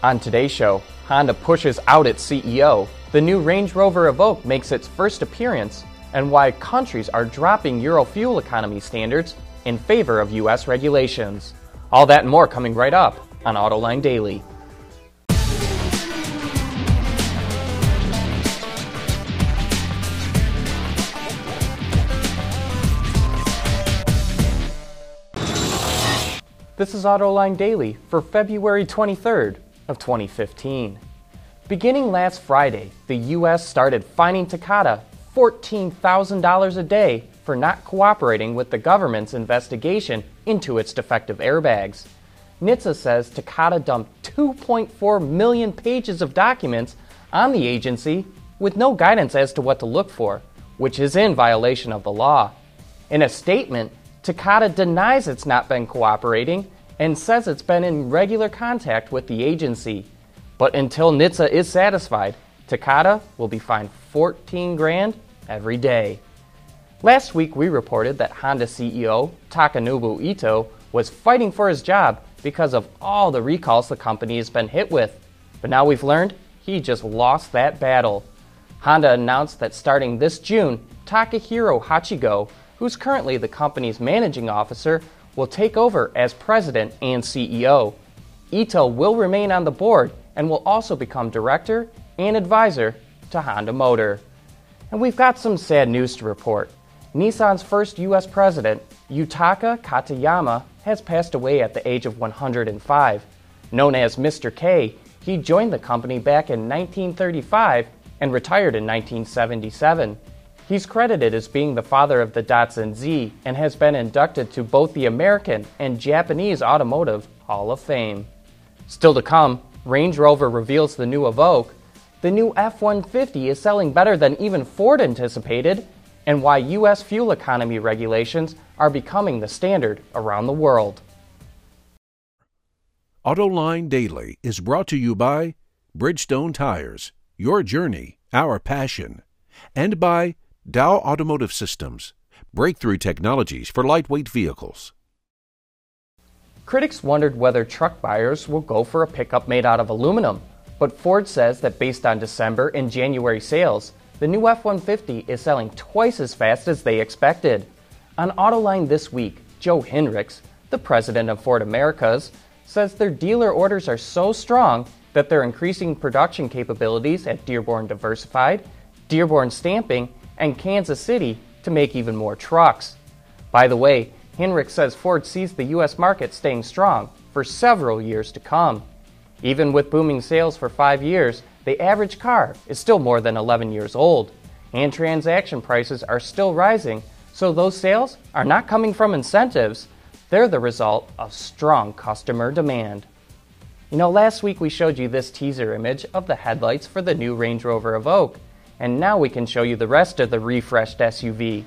On today's show, Honda pushes out its CEO, the new Range Rover Evoque makes its first appearance, and why countries are dropping Euro fuel economy standards in favor of U.S. regulations. All that and more coming right up on Autoline Daily. This is Autoline Daily for February 23rd of 2015. Beginning last Friday, the U.S. started fining Takata $14,000 a day for not cooperating with the government's investigation into its defective airbags. NHTSA says Takata dumped 2.4 million pages of documents on the agency with no guidance as to what to look for, which is in violation of the law. In a statement, Takata denies it's not been cooperating and says it's been in regular contact with the agency. But until NHTSA is satisfied, Takata will be fined 14 grand every day. Last week we reported that Honda CEO Takanobu Ito was fighting for his job because of all the recalls the company has been hit with. But now we've learned he just lost that battle. Honda announced that starting this June, Takahiro Hachigo, who's currently the company's managing officer, will take over as president and CEO. Ito will remain on the board and will also become director and advisor to Honda Motor. And we've got some sad news to report. Nissan's first U.S. president, Yutaka Katayama, has passed away at the age of 105. Known as Mr. K, he joined the company back in 1935 and retired in 1977. He's credited as being the father of the Datsun Z and has been inducted to both the American and Japanese Automotive Hall of Fame. Still to come, Range Rover reveals the new Evoque, the new F 150 is selling better than even Ford anticipated, and why U.S. fuel economy regulations are becoming the standard around the world. AutoLine Daily is brought to you by Bridgestone Tires, your journey, our passion, and by Dow Automotive Systems, breakthrough technologies for lightweight vehicles. Critics wondered whether truck buyers will go for a pickup made out of aluminum, but Ford says that based on December and January sales, the new F 150 is selling twice as fast as they expected. On Autoline this week, Joe Hinrichs, the president of Ford Americas, says their dealer orders are so strong that they're increasing production capabilities at Dearborn Diversified, Dearborn Stamping, and Kansas City to make even more trucks. By the way, Hinrich says Ford sees the U.S. market staying strong for several years to come. Even with booming sales for five years, the average car is still more than 11 years old, and transaction prices are still rising, so those sales are not coming from incentives, they're the result of strong customer demand. You know, last week we showed you this teaser image of the headlights for the new Range Rover Evoque, and now we can show you the rest of the refreshed SUV.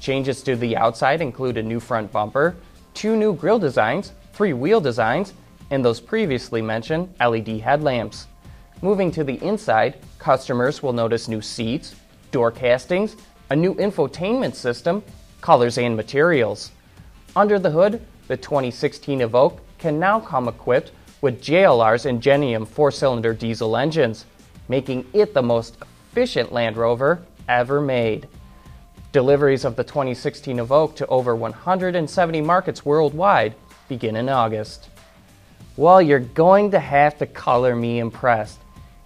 Changes to the outside include a new front bumper, two new grille designs, three wheel designs, and those previously mentioned LED headlamps. Moving to the inside, customers will notice new seats, door castings, a new infotainment system, colors, and materials. Under the hood, the 2016 Evoque can now come equipped with JLR's Ingenium four cylinder diesel engines, making it the most efficient Land Rover ever made. Deliveries of the 2016 Evoque to over 170 markets worldwide begin in August. Well, you're going to have to color me impressed.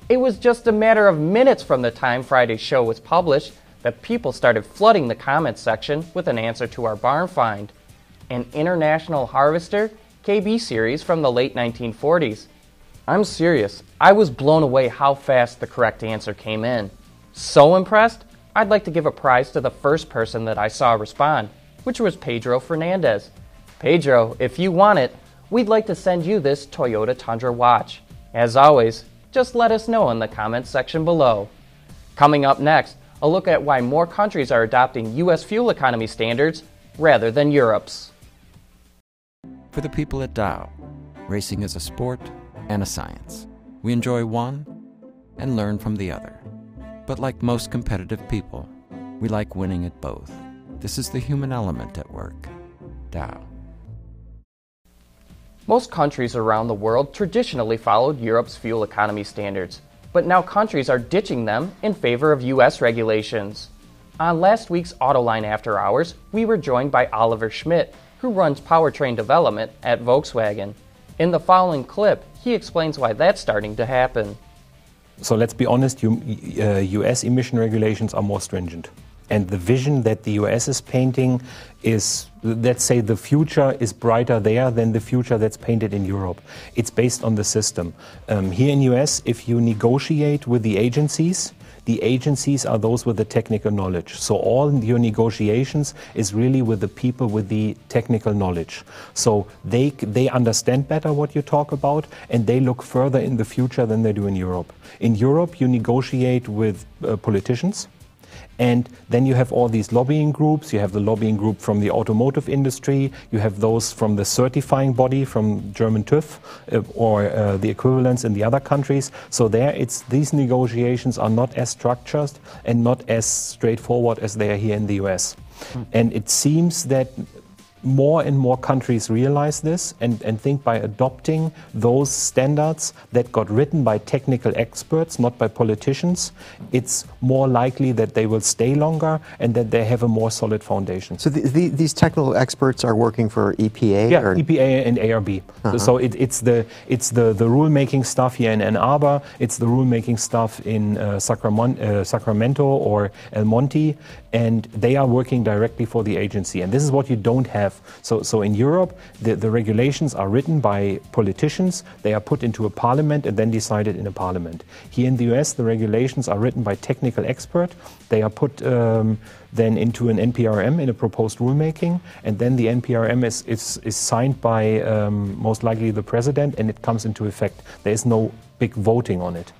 It was just a matter of minutes from the time Friday's show was published that people started flooding the comments section with an answer to our barn find an International Harvester KB series from the late 1940s. I'm serious, I was blown away how fast the correct answer came in. So impressed, I'd like to give a prize to the first person that I saw respond, which was Pedro Fernandez. Pedro, if you want it, we'd like to send you this Toyota Tundra watch. As always, just let us know in the comments section below. Coming up next, a look at why more countries are adopting U.S. fuel economy standards rather than Europe's. For the people at Dow, racing is a sport and a science. We enjoy one and learn from the other. But like most competitive people, we like winning at both. This is the human element at work. Dow. Most countries around the world traditionally followed Europe's fuel economy standards, but now countries are ditching them in favor of U.S. regulations. On last week's Autoline After Hours, we were joined by Oliver Schmidt, who runs powertrain development at Volkswagen. In the following clip, he explains why that's starting to happen. So let's be honest, uh, US emission regulations are more stringent. And the vision that the US is painting is, let's say, the future is brighter there than the future that's painted in Europe. It's based on the system. Um, here in US, if you negotiate with the agencies, the agencies are those with the technical knowledge. So all your negotiations is really with the people with the technical knowledge. So they they understand better what you talk about and they look further in the future than they do in Europe. In Europe, you negotiate with uh, politicians and then you have all these lobbying groups. You have the lobbying group from the automotive industry. You have those from the certifying body from German TÜV uh, or uh, the equivalents in the other countries. So there, it's these negotiations are not as structured and not as straightforward as they are here in the US. Mm. And it seems that more and more countries realize this and, and think by adopting those standards that got written by technical experts, not by politicians, it's more likely that they will stay longer and that they have a more solid foundation. So the, the, these technical experts are working for EPA? Yeah, or? EPA and ARB. Uh-huh. So it, it's, the, it's the, the rulemaking stuff here in Ann Arbor, it's the rulemaking stuff in uh, Sacramento, uh, Sacramento or El Monte, and they are working directly for the agency. And this is what you don't have. So, so in Europe, the, the regulations are written by politicians, they are put into a parliament and then decided in a parliament. Here in the US, the regulations are written by technical expert, they are put um, then into an NPRM in a proposed rulemaking, and then the NPRM is, is, is signed by um, most likely the president and it comes into effect. There is no big voting on it.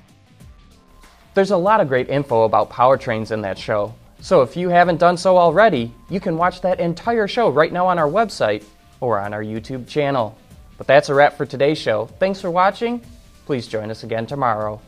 There's a lot of great info about powertrains in that show. So if you haven't done so already, you can watch that entire show right now on our website or on our YouTube channel. But that's a wrap for today's show. Thanks for watching. Please join us again tomorrow.